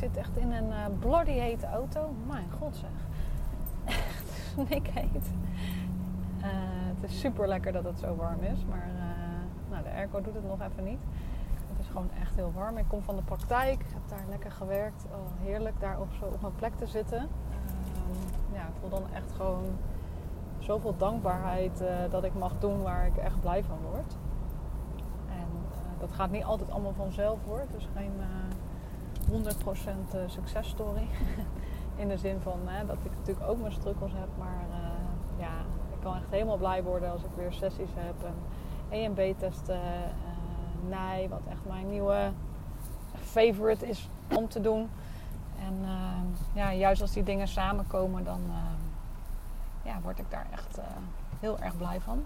Zit echt in een uh, bloody hete auto. Mijn god zeg. Echt snikheet. Uh, het is super lekker dat het zo warm is. Maar uh, nou, de airco doet het nog even niet. Het is gewoon echt heel warm. Ik kom van de praktijk. Ik heb daar lekker gewerkt. Oh, heerlijk daar op, zo op mijn plek te zitten. Ehm, ja, ik voel dan echt gewoon zoveel dankbaarheid dat ik mag doen waar ik echt blij van word. En dat gaat niet altijd allemaal vanzelf hoor. Is geen 100% successtory. In de zin van dat ik natuurlijk ook mijn struggles heb. Maar ja, ik kan echt helemaal blij worden als ik weer sessies heb. En EMB-testen, NIJ, wat echt mijn nieuwe favorite is om te doen. En ja, juist als die dingen samenkomen, dan ja, word ik daar echt uh, heel erg blij van.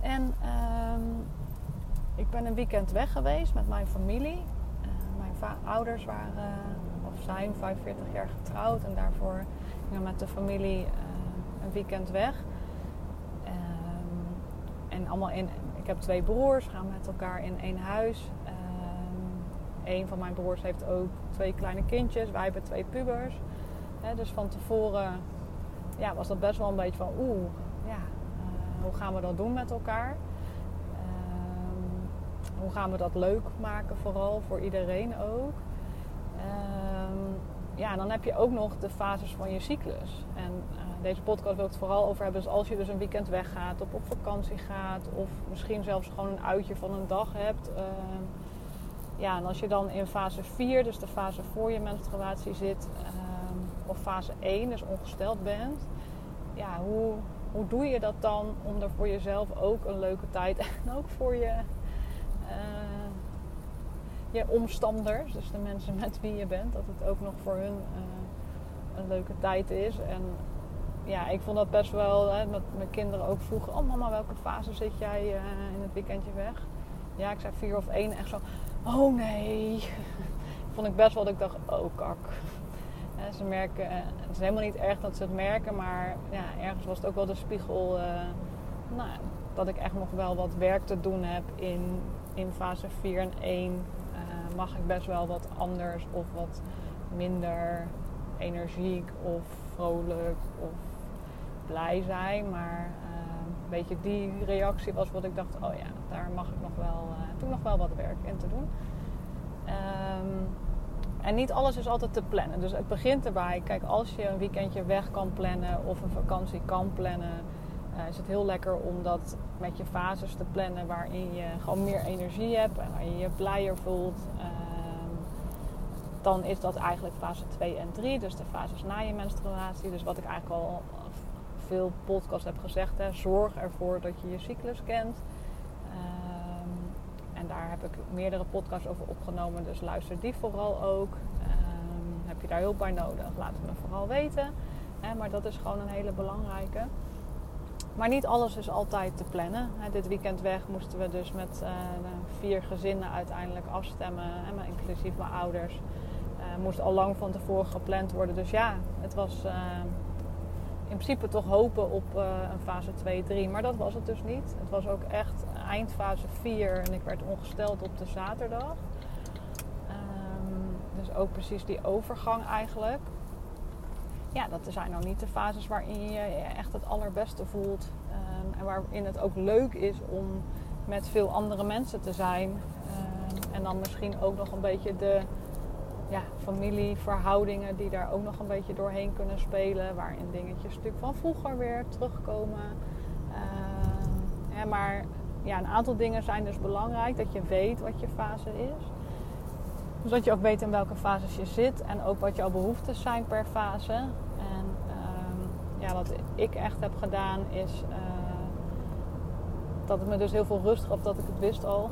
En uh, ik ben een weekend weg geweest met mijn familie. Ouders waren, of zijn 45 jaar getrouwd. En daarvoor gingen met de familie een weekend weg. Ehm, en allemaal in, ik heb twee broers, gaan met elkaar in één huis. Ehm, een van mijn broers heeft ook twee kleine kindjes. Wij hebben twee pubers. dus van tevoren ja, was dat best wel een beetje van oeh, ja, uh, hoe gaan we dat doen met elkaar? Hoe gaan we dat leuk maken vooral voor iedereen ook? Uh, ja, dan heb je ook nog de fases van je cyclus. En uh, deze podcast wil ik het vooral over hebben. Dus als je dus een weekend weggaat of op vakantie gaat of misschien zelfs gewoon een uitje van een dag hebt. Ehm, ja, en als je dan in fase 4, dus de fase voor je menstruatie zit, of fase 1, dus ongesteld bent. Ja, hoe, hoe doe je dat dan om er voor jezelf ook een leuke tijd en ook voor je, je omstanders, dus de mensen met wie je bent, dat het ook nog voor hun uh, een leuke tijd is. En ja, ik vond dat best wel, hè, met mijn kinderen ook vroegen, oh mama, welke fase zit jij uh, in het weekendje weg? Ja, ik zei vier of één, echt zo, oh nee. vond ik best wel dat ik dacht, oh kak ze merken, eh, het is helemaal niet erg dat ze het merken, maar ja, ergens was het ook wel de spiegel nou, dat ik echt nog wel wat werk te doen heb in, in fase 4 en 1. Uh, eh, mag ik best wel wat anders of wat minder energiek of vrolijk of blij zijn. Maar een beetje die reactie was wat ik dacht, oh ja, daar mag ik nog wel, toen nog wel wat werk in te doen. Um, en niet alles is altijd te plannen. Dus het begint erbij. Kijk, als je een weekendje weg kan plannen of een vakantie kan plannen, is het heel lekker om dat met je fases te plannen waarin je gewoon meer energie hebt en waar je je blijer voelt. Uh, dan is dat eigenlijk fase 2 en 3, dus de fases na je menstruatie. Dus wat ik eigenlijk al veel podcast heb gezegd, hè, zorg ervoor dat je je cyclus kent. En daar heb ik meerdere podcasts over opgenomen. Dus luister die vooral ook. Um, heb je daar hulp bij nodig? Laat het me vooral weten. maar dat is gewoon een hele belangrijke. Maar niet alles is altijd te plannen. dit weekend weg moesten we dus met uh, vier gezinnen uiteindelijk afstemmen. En inclusief mijn ouders. Uh, moest al lang van tevoren gepland worden. Dus ja, het was uh, in principe toch hopen op een fase 2, 3. Maar dat was het dus niet. Het was ook echt eindfase 4 en ik werd ongesteld op de zaterdag. Um, dus ook precies die overgang eigenlijk. Ja, dat zijn nou niet de fases waarin je echt het allerbeste voelt. Um, en waarin het ook leuk is om met veel andere mensen te zijn. Um, en dan misschien ook nog een beetje de ja, familieverhoudingen die daar ook nog een beetje doorheen kunnen spelen. Waarin dingetjes natuurlijk van vroeger weer terugkomen. Uh, maar ja, een aantal dingen zijn dus belangrijk. Dat je weet wat je fase is. Dus dat je ook weet in welke fases je zit. En ook wat jouw behoeftes zijn per fase. En uh, ja, wat ik echt heb gedaan is... Uh, dat het me dus heel veel rust gaf dat ik het wist al.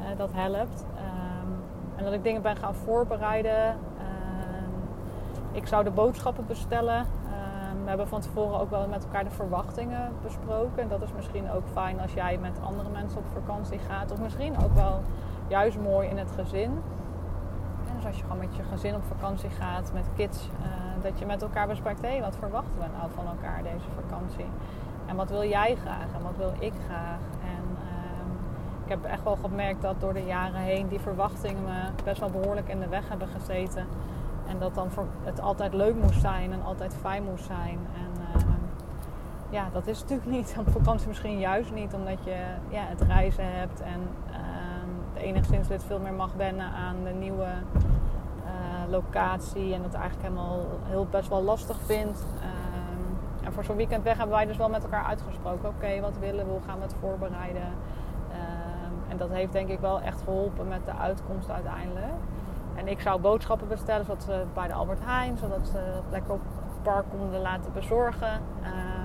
uh, dat helpt. Um, en dat ik dingen ben gaan voorbereiden. Ehm, ik zou de boodschappen bestellen. Ehm, we hebben van tevoren ook wel met elkaar de verwachtingen besproken. En dat is misschien ook fijn als jij met andere mensen op vakantie gaat. Of misschien ook wel juist mooi in het gezin. Dus als je gewoon met je gezin op vakantie gaat, met kids, uh, dat je met elkaar bespreekt: hé, wat verwachten we nou van elkaar deze vakantie? En wat wil jij graag en wat wil ik graag? En ehm, ik heb echt wel gemerkt dat door de jaren heen die verwachtingen me best wel behoorlijk in de weg hebben gezeten. En dat dan het altijd leuk moest zijn en altijd fijn moest zijn. En ehm, ja, dat is natuurlijk niet. Op vakantie misschien juist niet, omdat je ja, het reizen hebt en enigszins dit veel meer mag wennen aan de nieuwe uh, locatie. En dat eigenlijk helemaal heel best wel lastig vindt. Ehm, en voor zo'n weekend weg hebben wij dus wel met elkaar uitgesproken. Oké, wat willen we? Gaan we het voorbereiden? en dat heeft denk ik wel echt geholpen met de uitkomst uiteindelijk. En ik zou boodschappen bestellen zodat ze bij de Albert Heijn, zodat ze lekker op het park konden laten bezorgen. Um,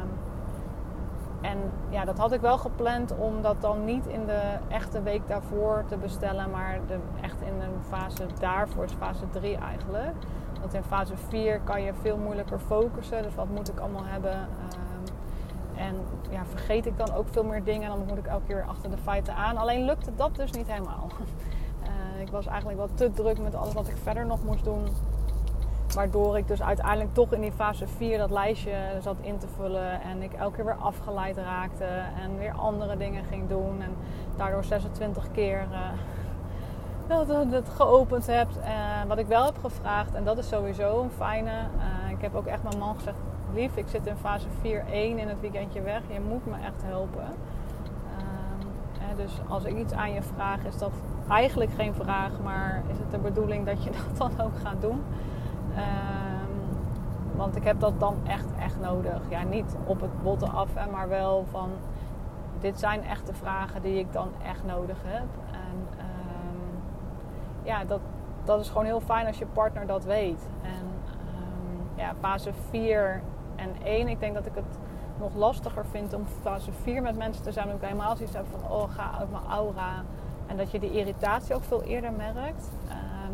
en ja, dat had ik wel gepland om dat dan niet in de echte week daarvoor te bestellen, maar echt in een fase daarvoor, is fase 3 eigenlijk. Want in fase 4 kan je veel moeilijker focussen. Dus wat moet ik allemaal hebben? Um, en ja, vergeet ik dan ook veel meer dingen. Dan moet ik elke keer achter de feiten aan. Alleen lukte dat dus niet helemaal. ik was eigenlijk wel te druk met alles wat ik verder nog moest doen. Waardoor ik dus uiteindelijk toch in die fase 4 dat lijstje zat in te vullen. En ik elke keer weer afgeleid raakte. En weer andere dingen ging doen. En daardoor 26 keer uh, het geopend heb. Uh, wat ik wel heb gevraagd. En dat is sowieso een fijne. Uh, ik heb ook echt mijn man gezegd. Lief, ik zit in fase 4-1 in het weekendje weg. Je moet me echt helpen. Ehm, dus als ik iets aan je vraag, is dat eigenlijk geen vraag, maar is het de bedoeling dat je dat dan ook gaat doen? Um, want ik heb dat dan echt, echt nodig. Ja, niet op het botten af, maar wel van... Dit zijn echte vragen die ik dan echt nodig heb. En um, ja, dat, dat is gewoon heel fijn als je partner dat weet. En um, ja, fase 4 en 1, ik denk dat ik het nog lastiger vind om fase 4 met mensen te zijn. Omdat ik helemaal zoiets heb van, oh, ga uit mijn aura. En dat je die irritatie ook veel eerder merkt.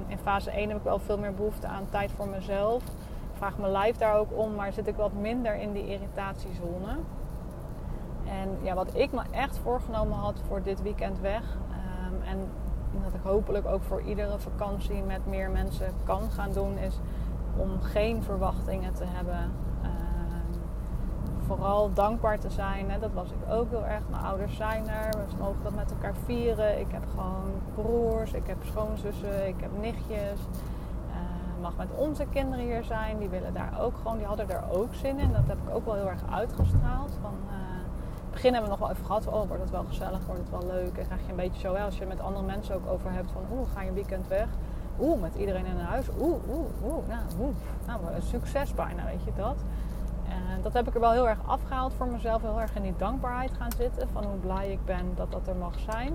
In fase 1 heb ik wel veel meer behoefte aan tijd voor mezelf. Vraag mijn lijf daar ook om, maar zit ik wat minder in die irritatiezone. En ja, wat ik me echt voorgenomen had voor dit weekend weg. Um, en dat ik hopelijk ook voor iedere vakantie met meer mensen kan gaan doen, is om geen verwachtingen te hebben vooral dankbaar te zijn. Hè. Dat was ik ook heel erg. Mijn ouders zijn er. We mogen dat met elkaar vieren. Ik heb gewoon broers, ik heb schoonzussen, ik heb nichtjes. Uh, mag met onze kinderen hier zijn. Die willen daar ook gewoon, die hadden er ook zin in. Dat heb ik ook wel heel erg uitgestraald. Van, uh, het begin hebben we nog wel even gehad. Oh, wordt het wel gezellig, wordt het wel leuk. En krijg je een beetje zo, als je met andere mensen ook over hebt van, oeh, ga je weekend weg? Oeh, met iedereen in huis. Oeh, oeh, oeh. Nou, oeh. Nou, een succes bijna, weet je dat. En dat heb ik er wel heel erg afgehaald voor mezelf. Heel erg in die dankbaarheid gaan zitten. Van hoe blij ik ben dat dat er mag zijn.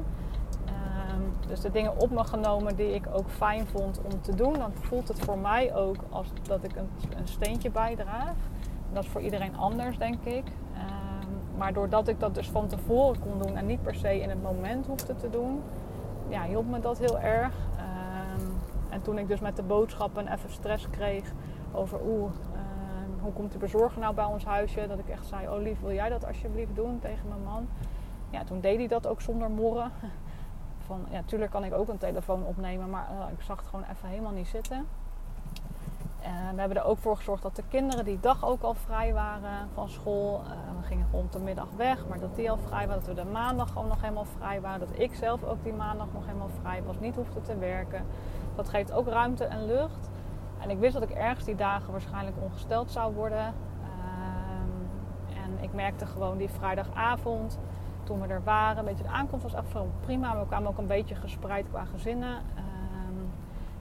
Um, dus de dingen op me genomen die ik ook fijn vond om te doen. Dan voelt het voor mij ook als dat ik een, een steentje bijdraag. dat is voor iedereen anders, denk ik. Um, maar doordat ik dat dus van tevoren kon doen en niet per se in het moment hoefde te doen, ja, hielp me dat heel erg. Um, en toen ik dus met de boodschappen even stress kreeg over oeh, hoe komt de bezorger nou bij ons huisje? Dat ik echt zei, oh lief, wil jij dat alsjeblieft doen tegen mijn man? Ja, toen deed hij dat ook zonder morren. Van, ja, tuurlijk kan ik ook een telefoon opnemen, maar uh, ik zag het gewoon even helemaal niet zitten. En we hebben er ook voor gezorgd dat de kinderen die dag ook al vrij waren van school. Uh, we gingen rond de middag weg, maar dat die al vrij waren. Dat we de maandag gewoon nog helemaal vrij waren. Dat ik zelf ook die maandag nog helemaal vrij was. Niet hoefde te werken. Dat geeft ook ruimte en lucht. En ik wist dat ik ergens die dagen waarschijnlijk ongesteld zou worden. Um, en ik merkte gewoon die vrijdagavond, toen we er waren, een beetje de aankomst was echt prima. We kwamen ook een beetje gespreid qua gezinnen. Um,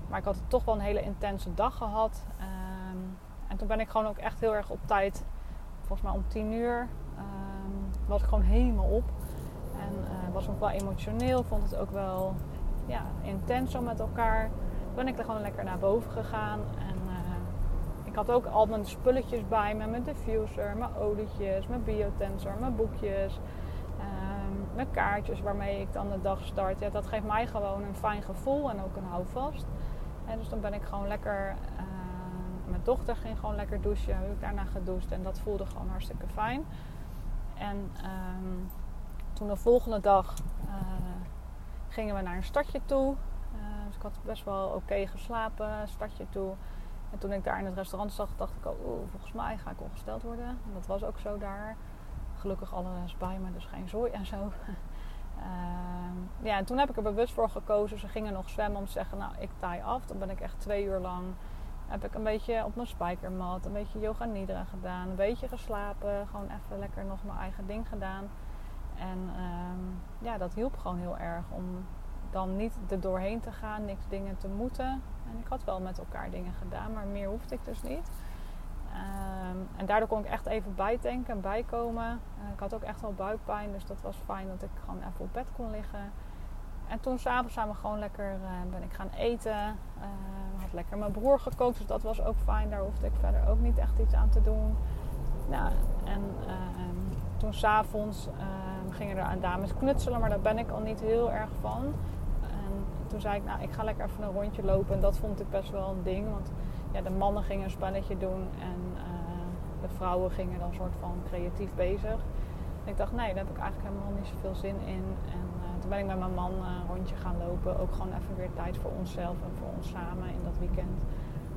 maar ik had toch wel een hele intense dag gehad. Um, en toen ben ik gewoon ook echt heel erg op tijd, volgens mij om tien uur, was ik gewoon helemaal op. En uh, was ook wel emotioneel, vond het ook wel ja, intens zo met elkaar ben ik er gewoon lekker naar boven gegaan. En uh, ik had ook al mijn spulletjes bij me. Mijn diffuser, mijn olietjes, mijn biotensor, mijn boekjes. Uh, mijn kaartjes waarmee ik dan de dag start. Ja, dat geeft mij gewoon een fijn gevoel en ook een houvast. En dus dan ben ik gewoon lekker uh, mijn dochter ging gewoon lekker douchen. Heb ik daarna gedoucht en dat voelde gewoon hartstikke fijn. En ehm, toen de volgende dag eh, gingen we naar een stadje toe. Had best wel oké geslapen, stadje toe. En toen ik daar in het restaurant zag, dacht ik, oh, volgens mij ga ik ongesteld worden. En dat was ook zo daar. Gelukkig alles bij me, dus geen zooi en zo. uh, ja, en toen heb ik er bewust voor gekozen. Ze gingen nog zwemmen om te zeggen, nou, ik taai af. Dan ben ik echt twee uur lang heb ik een beetje op mijn spijkermat, een beetje yoga nidra gedaan, een beetje geslapen, gewoon even lekker nog mijn eigen ding gedaan. En um, ja, dat hielp gewoon heel erg om dan niet er doorheen te gaan, niks dingen te moeten. En ik had wel met elkaar dingen gedaan, maar meer hoefde ik dus niet. Um, en daardoor kon ik echt even bijtanken en bijkomen. Uh, ik had ook echt wel buikpijn, dus dat was fijn dat ik gewoon even op bed kon liggen. En toen s'avonds we gewoon lekker uh, ben ik gaan eten. Uh, had lekker mijn broer gekookt, dus dat was ook fijn. Daar hoefde ik verder ook niet echt iets aan te doen. Nou, en uh, toen s'avonds gingen er aan dames knutselen, maar daar ben ik al niet heel erg van. En toen zei ik, nou, ik ga lekker even een rondje lopen. En dat vond ik best wel een ding, want ja, de mannen gingen een spelletje doen en de vrouwen gingen dan soort van creatief bezig. En ik dacht, nee, daar heb ik eigenlijk helemaal niet zoveel zin in. En toen ben ik met mijn man een rondje gaan lopen. Ook gewoon even weer tijd voor onszelf en voor ons samen in dat weekend.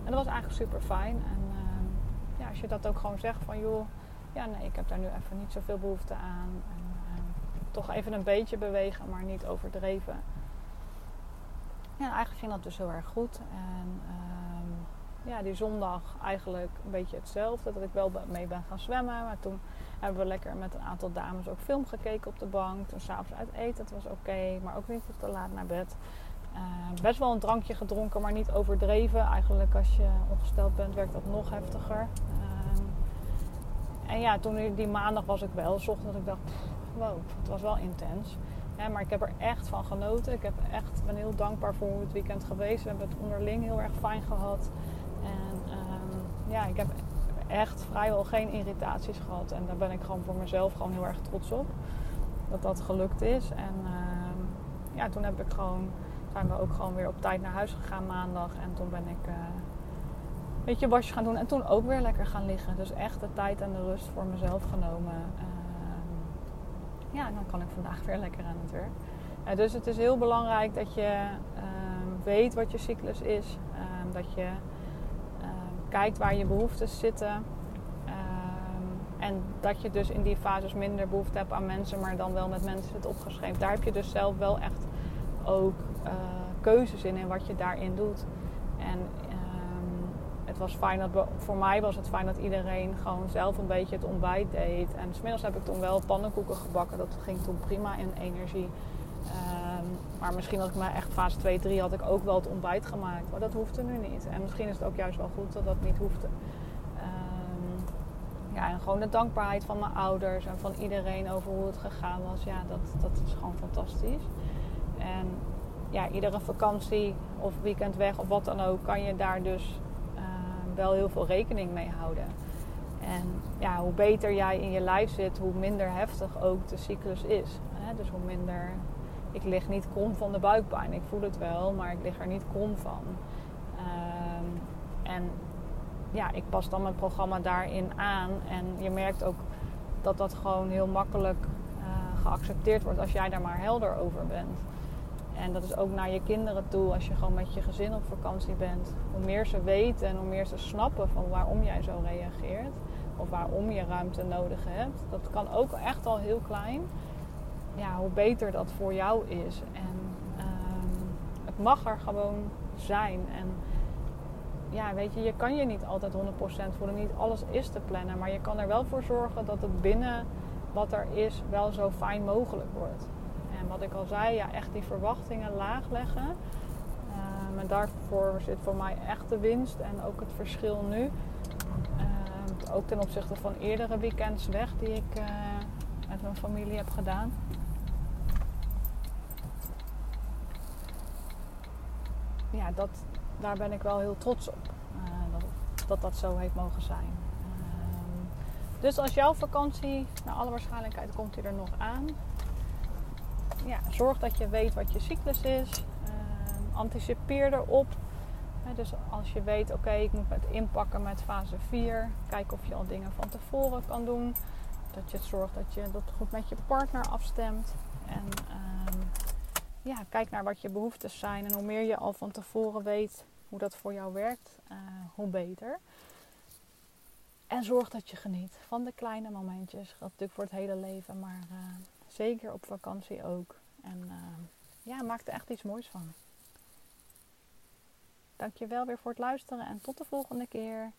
En dat was eigenlijk super fijn. En ja, als je dat ook gewoon zegt van joh, ja nee, ik heb daar nu even niet zoveel behoefte aan. Toch even een beetje bewegen, maar niet overdreven. Ja, eigenlijk ging dat dus heel erg goed. En uh, ja, die zondag eigenlijk een beetje hetzelfde. Dat ik wel mee ben gaan zwemmen. Maar toen hebben we lekker met een aantal dames ook film gekeken op de bank. Toen s'avonds uit eten, dat was oké. maar ook niet te laat naar bed. Uh, best wel een drankje gedronken, maar niet overdreven. Eigenlijk als je ongesteld bent, werkt dat nog heftiger. Uh, en ja, toen die maandag was ik wel, zocht dat ik dacht, wow, het was wel intens. Maar ik heb er echt van genoten. Ik heb echt, ben heel dankbaar voor hoe het weekend geweest. We hebben het onderling heel erg fijn gehad. En uh, ja, ik heb echt vrijwel geen irritaties gehad. En daar ben ik gewoon voor mezelf gewoon heel erg trots op. Dat dat gelukt is. En uh, ja, toen heb ik gewoon, zijn we ook gewoon weer op tijd naar huis gegaan maandag. En toen ben ik uh, een beetje wasje gaan doen. En toen ook weer lekker gaan liggen. Dus echt de tijd en de rust voor mezelf genomen. Ja, dan kan ik vandaag weer lekker aan het werk. Dus het is heel belangrijk dat je ehm, weet wat je cyclus is. Ehm, dat je kijkt waar je behoeftes zitten. En dat je dus in die fases minder behoefte hebt aan mensen, maar dan wel met mensen het opgeschreven. Daar heb je dus zelf wel echt ook uh, keuzes in en wat je daarin doet. En het was fijn dat voor mij was het fijn dat iedereen gewoon zelf een beetje het ontbijt deed. En smiddags heb ik toen wel pannenkoeken gebakken. Dat ging toen prima in energie. Um, maar misschien had ik maar echt fase 2, 3 had ik ook wel het ontbijt gemaakt. Maar dat hoefde nu niet. En misschien is het ook juist wel goed dat dat niet hoefde. Um, ja, en gewoon de dankbaarheid van mijn ouders en van iedereen over hoe het gegaan was. Ja, dat, dat is gewoon fantastisch. En ja, iedere vakantie of weekend weg of wat dan ook, kan je daar dus wel heel veel rekening mee houden. En ja, hoe beter jij in je lijf zit, hoe minder heftig ook de cyclus is. Dus hoe minder ik lig niet krom van de buikpijn. Ik voel het wel, maar ik lig er niet krom van. Um, en ja, ik pas dan mijn programma daarin aan. En je merkt ook dat dat gewoon heel makkelijk uh, geaccepteerd wordt als jij daar maar helder over bent. En dat is ook naar je kinderen toe, als je gewoon met je gezin op vakantie bent. Hoe meer ze weten en hoe meer ze snappen van waarom jij zo reageert. Of waarom je ruimte nodig hebt. Dat kan ook echt al heel klein ja, hoe beter dat voor jou is. En um, het mag er gewoon zijn. En ja, weet je, je kan je niet altijd 100% voelen. Niet alles is te plannen. Maar je kan er wel voor zorgen dat het binnen wat er is wel zo fijn mogelijk wordt. Wat ik al zei, ja, echt die verwachtingen laag leggen. Um, en daarvoor zit voor mij echt de winst en ook het verschil nu. Um, ook ten opzichte van eerdere weekends weg die ik uh, met mijn familie heb gedaan. ja, dat, daar ben ik wel heel trots op. Dat, dat, dat zo heeft mogen zijn. Uh, dus als jouw vakantie, naar alle waarschijnlijkheid komt die er nog aan. Ja, zorg dat je weet wat je cyclus is. Uh, anticipeer erop. Dus als je weet, oké, ik moet het inpakken met fase 4, kijk of je al dingen van tevoren kan doen. Dat je zorgt dat je dat goed met je partner afstemt. En ehm, ja, kijk naar wat je behoeftes zijn. En hoe meer je al van tevoren weet hoe dat voor jou werkt, eh, hoe beter. En zorg dat je geniet van de kleine momentjes. Dat natuurlijk voor het hele leven, maar eh, zeker op vakantie ook. En uh, ja, maak er echt iets moois van. Dankjewel weer voor het luisteren en tot de volgende keer.